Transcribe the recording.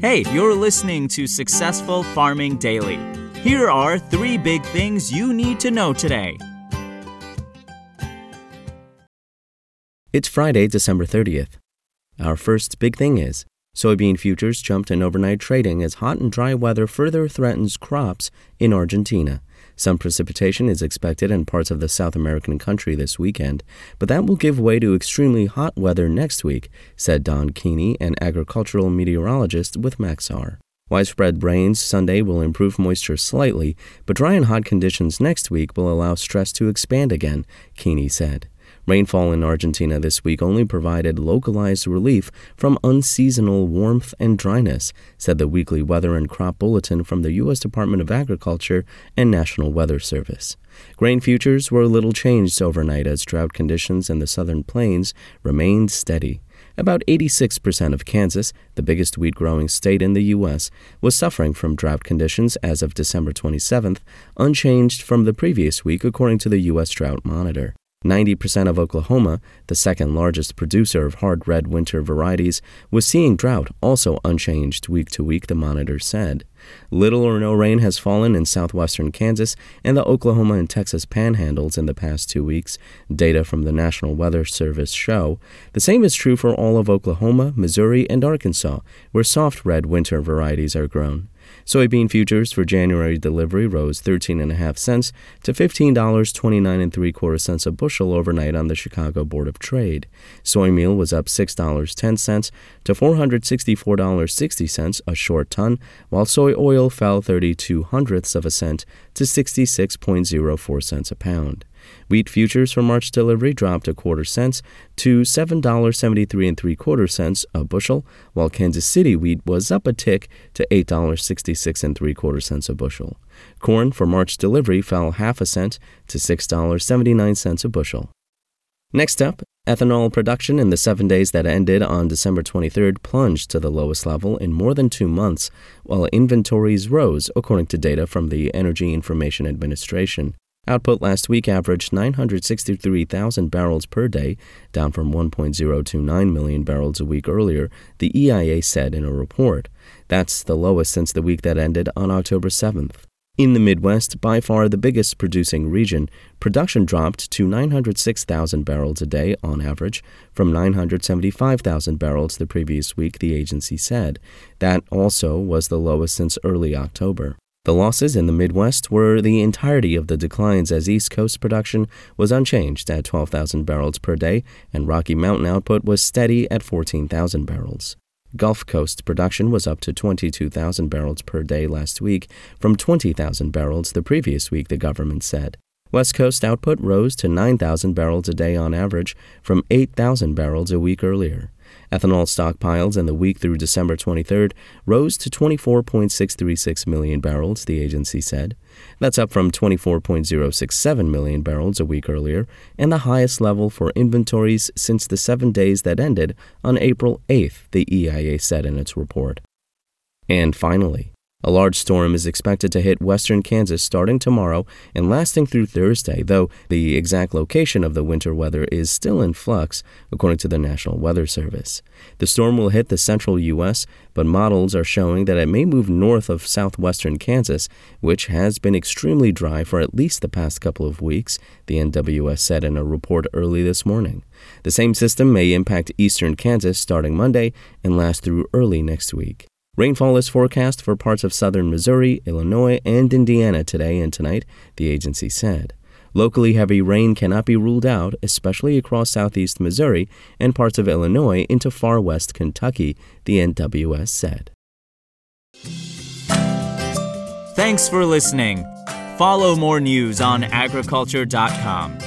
Hey, you're listening to Successful Farming Daily. Here are three big things you need to know today. It's Friday, December 30th. Our first big thing is soybean futures jumped in overnight trading as hot and dry weather further threatens crops in Argentina. Some precipitation is expected in parts of the South American country this weekend, but that will give way to extremely hot weather next week, said Don Keeney, an agricultural meteorologist with Maxar. Widespread rains Sunday will improve moisture slightly, but dry and hot conditions next week will allow stress to expand again, Keeney said. Rainfall in Argentina this week only provided localized relief from unseasonal warmth and dryness, said the weekly weather and crop bulletin from the U.S. Department of Agriculture and National Weather Service. Grain futures were little changed overnight as drought conditions in the southern plains remained steady. About 86% of Kansas, the biggest wheat growing state in the U.S., was suffering from drought conditions as of December 27th, unchanged from the previous week, according to the U.S. Drought Monitor. 90% of Oklahoma, the second largest producer of hard red winter varieties, was seeing drought also unchanged week to week, the monitor said. Little or no rain has fallen in southwestern Kansas and the Oklahoma and Texas panhandles in the past two weeks, data from the National Weather Service show. The same is true for all of Oklahoma, Missouri, and Arkansas, where soft red winter varieties are grown. Soybean futures for January delivery rose 13.5 cents to $15.29 and 3 quarter cents a bushel overnight on the Chicago Board of Trade. Soy meal was up $6.10 to $464.60 a short ton, while soy oil fell 32 hundredths of a cent to 66.04 cents a pound. Wheat futures for March delivery dropped a quarter cents to $7.73 and three quarter cents a bushel, while Kansas City wheat was up a tick to $8.66 and three quarter cents a bushel. Corn for March delivery fell half a cent to $6.79 a bushel. Next up, ethanol production in the seven days that ended on December 23rd plunged to the lowest level in more than two months, while inventories rose, according to data from the Energy Information Administration. Output last week averaged 963,000 barrels per day, down from 1.029 million barrels a week earlier, the EIA said in a report. That's the lowest since the week that ended on October 7th. In the Midwest, by far the biggest producing region, production dropped to 906,000 barrels a day on average from 975,000 barrels the previous week, the agency said. That also was the lowest since early October. The losses in the Midwest were the entirety of the declines as East Coast production was unchanged at 12,000 barrels per day and Rocky Mountain output was steady at 14,000 barrels. Gulf Coast production was up to 22,000 barrels per day last week from 20,000 barrels the previous week, the government said. West Coast output rose to 9,000 barrels a day on average from 8,000 barrels a week earlier. Ethanol stockpiles in the week through December 23rd rose to 24.636 million barrels, the agency said. That's up from 24.067 million barrels a week earlier, and the highest level for inventories since the seven days that ended on April 8th, the EIA said in its report. And finally, a large storm is expected to hit western Kansas starting tomorrow and lasting through Thursday, though the exact location of the winter weather is still in flux, according to the National Weather Service. The storm will hit the central U.S., but models are showing that it may move north of southwestern Kansas, which has been extremely dry for at least the past couple of weeks, the NWS said in a report early this morning. The same system may impact eastern Kansas starting Monday and last through early next week. Rainfall is forecast for parts of southern Missouri, Illinois, and Indiana today and tonight, the agency said. Locally heavy rain cannot be ruled out, especially across southeast Missouri and parts of Illinois into far west Kentucky, the NWS said. Thanks for listening. Follow more news on agriculture.com.